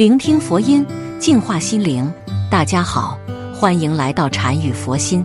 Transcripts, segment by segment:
聆听佛音，净化心灵。大家好，欢迎来到禅语佛心。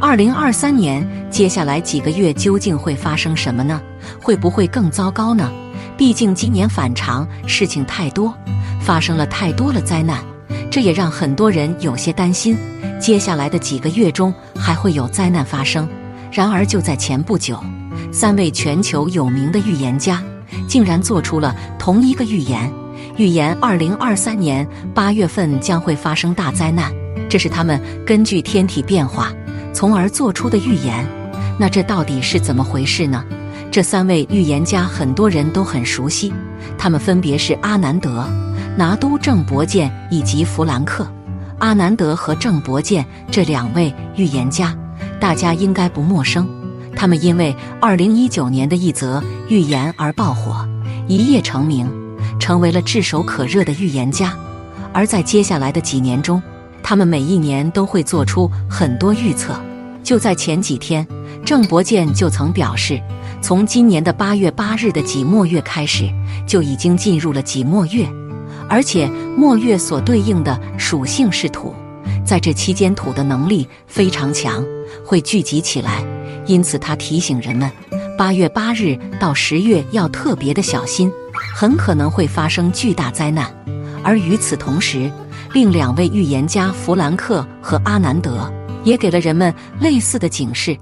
二零二三年接下来几个月究竟会发生什么呢？会不会更糟糕呢？毕竟今年反常，事情太多，发生了太多的灾难，这也让很多人有些担心。接下来的几个月中还会有灾难发生。然而就在前不久，三位全球有名的预言家竟然做出了同一个预言。预言二零二三年八月份将会发生大灾难，这是他们根据天体变化从而做出的预言。那这到底是怎么回事呢？这三位预言家很多人都很熟悉，他们分别是阿南德、拿督郑伯健以及弗兰克。阿南德和郑伯健这两位预言家，大家应该不陌生。他们因为二零一九年的一则预言而爆火，一夜成名。成为了炙手可热的预言家，而在接下来的几年中，他们每一年都会做出很多预测。就在前几天，郑伯健就曾表示，从今年的八月八日的己末月开始，就已经进入了己末月，而且末月所对应的属性是土，在这期间土的能力非常强，会聚集起来，因此他提醒人们，八月八日到十月要特别的小心。很可能会发生巨大灾难，而与此同时，另两位预言家弗兰克和阿南德也给了人们类似的警示。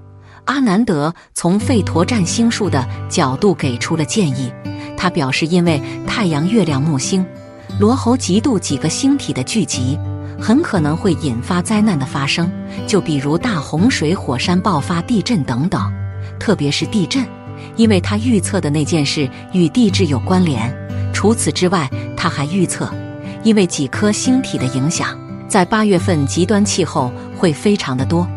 阿南德从费陀占星术的角度给出了建议，他表示，因为太阳、月亮、木星、罗喉极度几个星体的聚集，很可能会引发灾难的发生，就比如大洪水、火山爆发、地震等等，特别是地震。因为他预测的那件事与地质有关联。除此之外，他还预测，因为几颗星体的影响，在八月份极端气候会非常的多。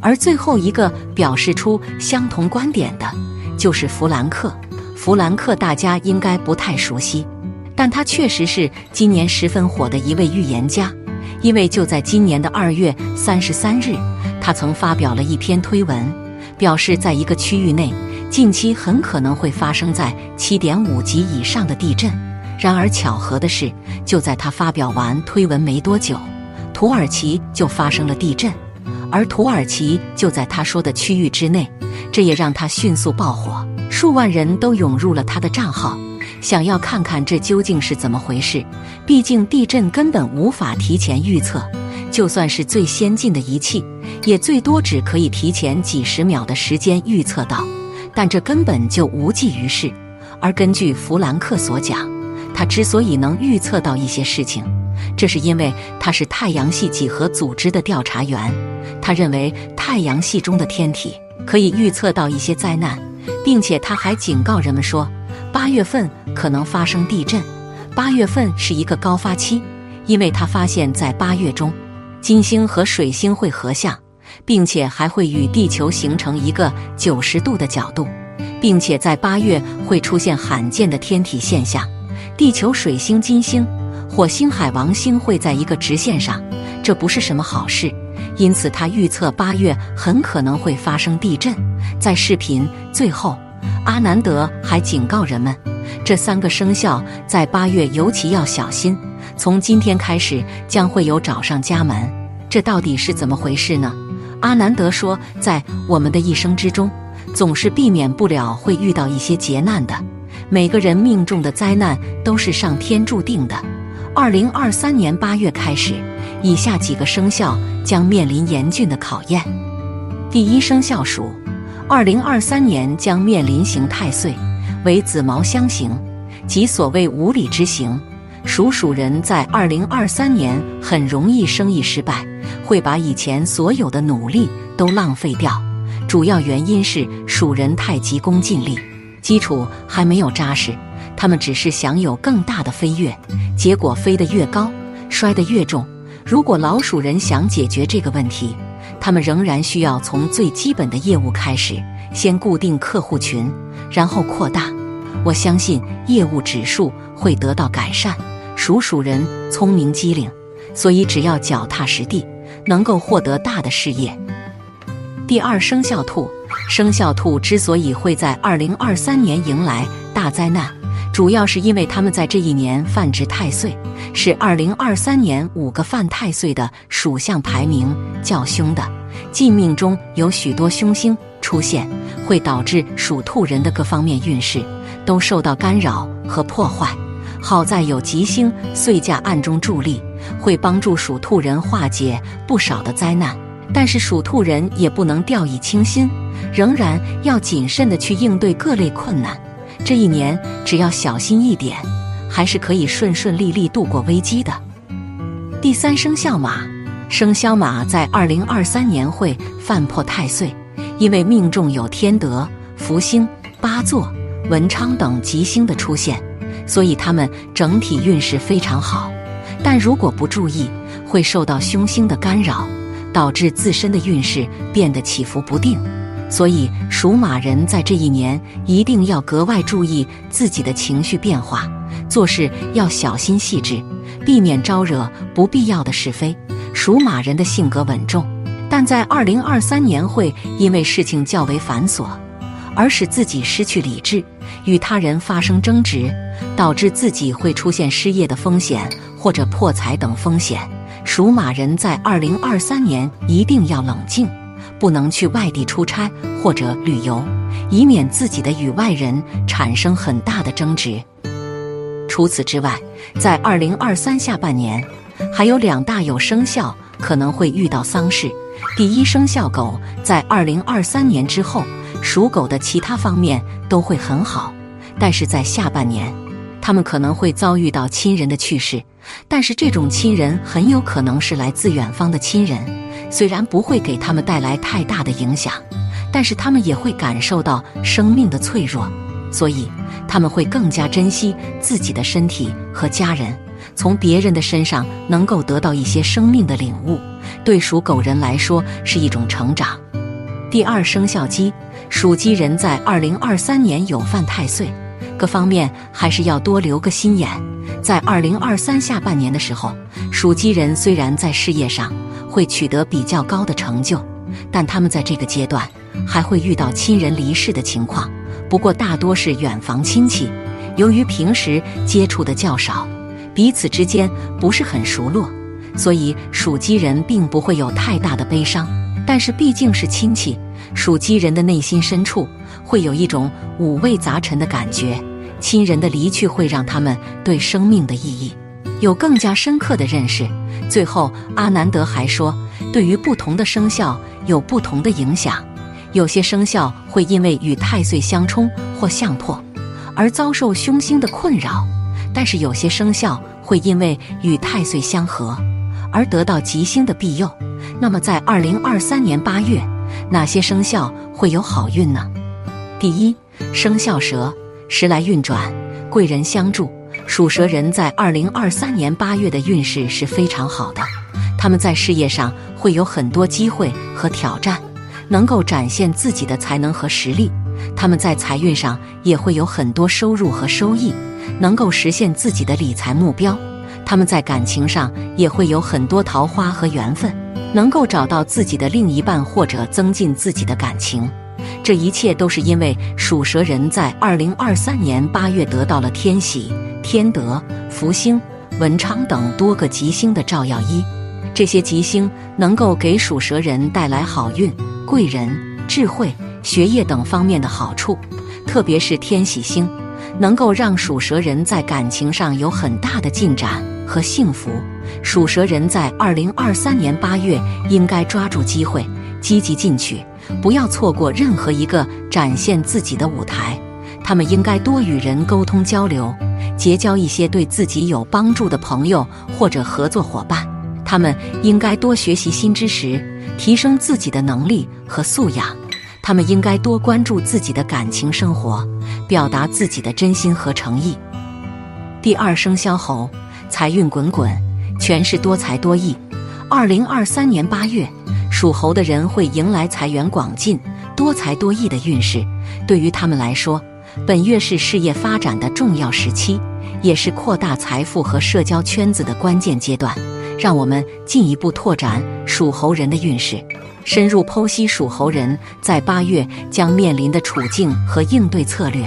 而最后一个表示出相同观点的，就是弗兰克。弗兰克大家应该不太熟悉，但他确实是今年十分火的一位预言家。因为就在今年的二月三十三日，他曾发表了一篇推文，表示在一个区域内。近期很可能会发生在七点五级以上的地震。然而巧合的是，就在他发表完推文没多久，土耳其就发生了地震，而土耳其就在他说的区域之内，这也让他迅速爆火，数万人都涌入了他的账号，想要看看这究竟是怎么回事。毕竟地震根本无法提前预测，就算是最先进的仪器，也最多只可以提前几十秒的时间预测到。但这根本就无济于事。而根据弗兰克所讲，他之所以能预测到一些事情，这是因为他是太阳系几何组织的调查员。他认为太阳系中的天体可以预测到一些灾难，并且他还警告人们说，八月份可能发生地震。八月份是一个高发期，因为他发现，在八月中，金星和水星会合相。并且还会与地球形成一个九十度的角度，并且在八月会出现罕见的天体现象：地球、水星、金星、火星、海王星会在一个直线上，这不是什么好事。因此，他预测八月很可能会发生地震。在视频最后，阿南德还警告人们，这三个生肖在八月尤其要小心。从今天开始将会有找上家门，这到底是怎么回事呢？阿南德说，在我们的一生之中，总是避免不了会遇到一些劫难的。每个人命中的灾难都是上天注定的。二零二三年八月开始，以下几个生肖将面临严峻的考验。第一生肖属，二零二三年将面临刑太岁，为子卯相刑，即所谓无理之刑。属鼠人在二零二三年很容易生意失败。会把以前所有的努力都浪费掉，主要原因是鼠人太急功近利，基础还没有扎实。他们只是想有更大的飞跃，结果飞得越高，摔得越重。如果老鼠人想解决这个问题，他们仍然需要从最基本的业务开始，先固定客户群，然后扩大。我相信业务指数会得到改善。鼠鼠人聪明机灵，所以只要脚踏实地。能够获得大的事业。第二生肖兔，生肖兔之所以会在二零二三年迎来大灾难，主要是因为他们在这一年犯值太岁，是二零二三年五个犯太岁的属相排名较凶的。进命中有许多凶星出现，会导致属兔人的各方面运势都受到干扰和破坏。好在有吉星岁驾暗中助力，会帮助属兔人化解不少的灾难。但是属兔人也不能掉以轻心，仍然要谨慎的去应对各类困难。这一年只要小心一点，还是可以顺顺利利度过危机的。第三生肖马，生肖马在二零二三年会犯破太岁，因为命中有天德、福星、八座、文昌等吉星的出现，所以他们整体运势非常好。但如果不注意，会受到凶星的干扰。导致自身的运势变得起伏不定，所以属马人在这一年一定要格外注意自己的情绪变化，做事要小心细致，避免招惹不必要的是非。属马人的性格稳重，但在二零二三年会因为事情较为繁琐，而使自己失去理智，与他人发生争执，导致自己会出现失业的风险或者破财等风险。属马人在二零二三年一定要冷静，不能去外地出差或者旅游，以免自己的与外人产生很大的争执。除此之外，在二零二三下半年，还有两大有生肖可能会遇到丧事。第一生肖狗在二零二三年之后，属狗的其他方面都会很好，但是在下半年，他们可能会遭遇到亲人的去世。但是这种亲人很有可能是来自远方的亲人，虽然不会给他们带来太大的影响，但是他们也会感受到生命的脆弱，所以他们会更加珍惜自己的身体和家人。从别人的身上能够得到一些生命的领悟，对属狗人来说是一种成长。第二生肖鸡，属鸡人在二零二三年有犯太岁，各方面还是要多留个心眼。在二零二三下半年的时候，属鸡人虽然在事业上会取得比较高的成就，但他们在这个阶段还会遇到亲人离世的情况。不过大多是远房亲戚，由于平时接触的较少，彼此之间不是很熟络，所以属鸡人并不会有太大的悲伤。但是毕竟是亲戚，属鸡人的内心深处会有一种五味杂陈的感觉。亲人的离去会让他们对生命的意义有更加深刻的认识。最后，阿南德还说，对于不同的生肖有不同的影响，有些生肖会因为与太岁相冲或相破而遭受凶星的困扰，但是有些生肖会因为与太岁相合而得到吉星的庇佑。那么，在二零二三年八月，哪些生肖会有好运呢？第一，生肖蛇。时来运转，贵人相助。属蛇人在二零二三年八月的运势是非常好的，他们在事业上会有很多机会和挑战，能够展现自己的才能和实力。他们在财运上也会有很多收入和收益，能够实现自己的理财目标。他们在感情上也会有很多桃花和缘分，能够找到自己的另一半或者增进自己的感情。这一切都是因为属蛇人在二零二三年八月得到了天喜、天德、福星、文昌等多个吉星的照耀一，这些吉星能够给属蛇人带来好运、贵人、智慧、学业等方面的好处。特别是天喜星，能够让属蛇人在感情上有很大的进展和幸福。属蛇人在二零二三年八月应该抓住机会，积极进取。不要错过任何一个展现自己的舞台。他们应该多与人沟通交流，结交一些对自己有帮助的朋友或者合作伙伴。他们应该多学习新知识，提升自己的能力和素养。他们应该多关注自己的感情生活，表达自己的真心和诚意。第二生肖猴，财运滚滚，全是多才多艺。二零二三年八月。属猴的人会迎来财源广进、多才多艺的运势。对于他们来说，本月是事业发展的重要时期，也是扩大财富和社交圈子的关键阶段。让我们进一步拓展属猴人的运势，深入剖析属猴人在八月将面临的处境和应对策略。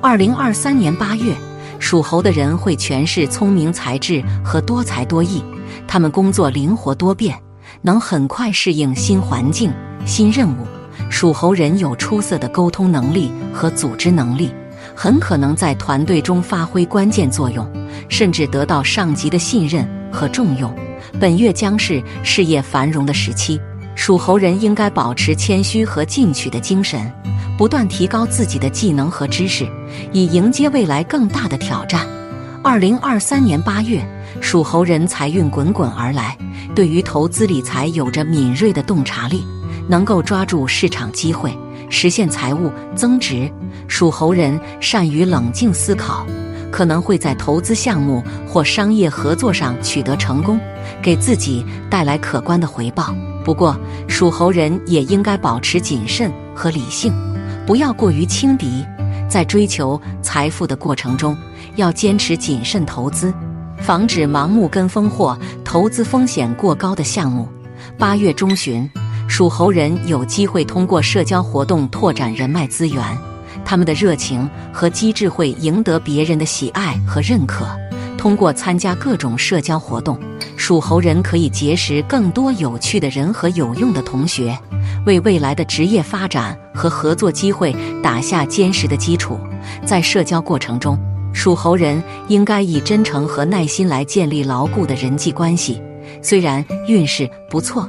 二零二三年八月，属猴的人会诠释聪明才智和多才多艺，他们工作灵活多变，能很快适应新环境、新任务。属猴人有出色的沟通能力和组织能力，很可能在团队中发挥关键作用，甚至得到上级的信任和重用。本月将是事业繁荣的时期，属猴人应该保持谦虚和进取的精神，不断提高自己的技能和知识，以迎接未来更大的挑战。二零二三年八月，属猴人财运滚滚而来，对于投资理财有着敏锐的洞察力。能够抓住市场机会，实现财务增值。属猴人善于冷静思考，可能会在投资项目或商业合作上取得成功，给自己带来可观的回报。不过，属猴人也应该保持谨慎和理性，不要过于轻敌。在追求财富的过程中，要坚持谨慎投资，防止盲目跟风或投资风险过高的项目。八月中旬。属猴人有机会通过社交活动拓展人脉资源，他们的热情和机智会赢得别人的喜爱和认可。通过参加各种社交活动，属猴人可以结识更多有趣的人和有用的同学，为未来的职业发展和合作机会打下坚实的基础。在社交过程中，属猴人应该以真诚和耐心来建立牢固的人际关系。虽然运势不错。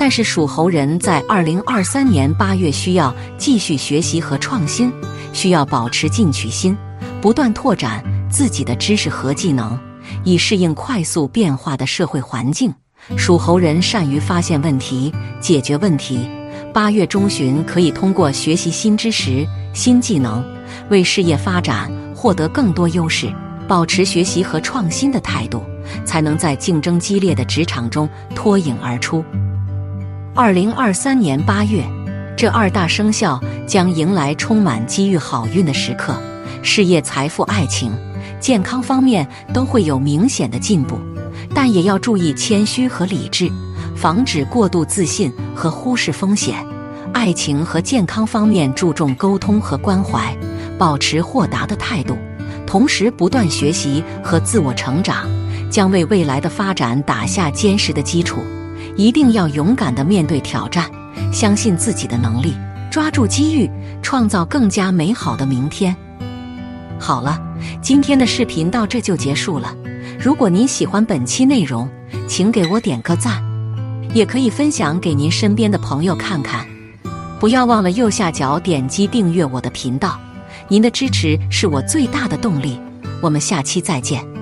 但是属猴人在二零二三年八月需要继续学习和创新，需要保持进取心，不断拓展自己的知识和技能，以适应快速变化的社会环境。属猴人善于发现问题、解决问题。八月中旬可以通过学习新知识、新技能，为事业发展获得更多优势。保持学习和创新的态度，才能在竞争激烈的职场中脱颖而出。二零二三年八月，这二大生肖将迎来充满机遇、好运的时刻，事业、财富、爱情、健康方面都会有明显的进步，但也要注意谦虚和理智，防止过度自信和忽视风险。爱情和健康方面注重沟通和关怀，保持豁达的态度，同时不断学习和自我成长，将为未来的发展打下坚实的基础。一定要勇敢地面对挑战，相信自己的能力，抓住机遇，创造更加美好的明天。好了，今天的视频到这就结束了。如果您喜欢本期内容，请给我点个赞，也可以分享给您身边的朋友看看。不要忘了右下角点击订阅我的频道，您的支持是我最大的动力。我们下期再见。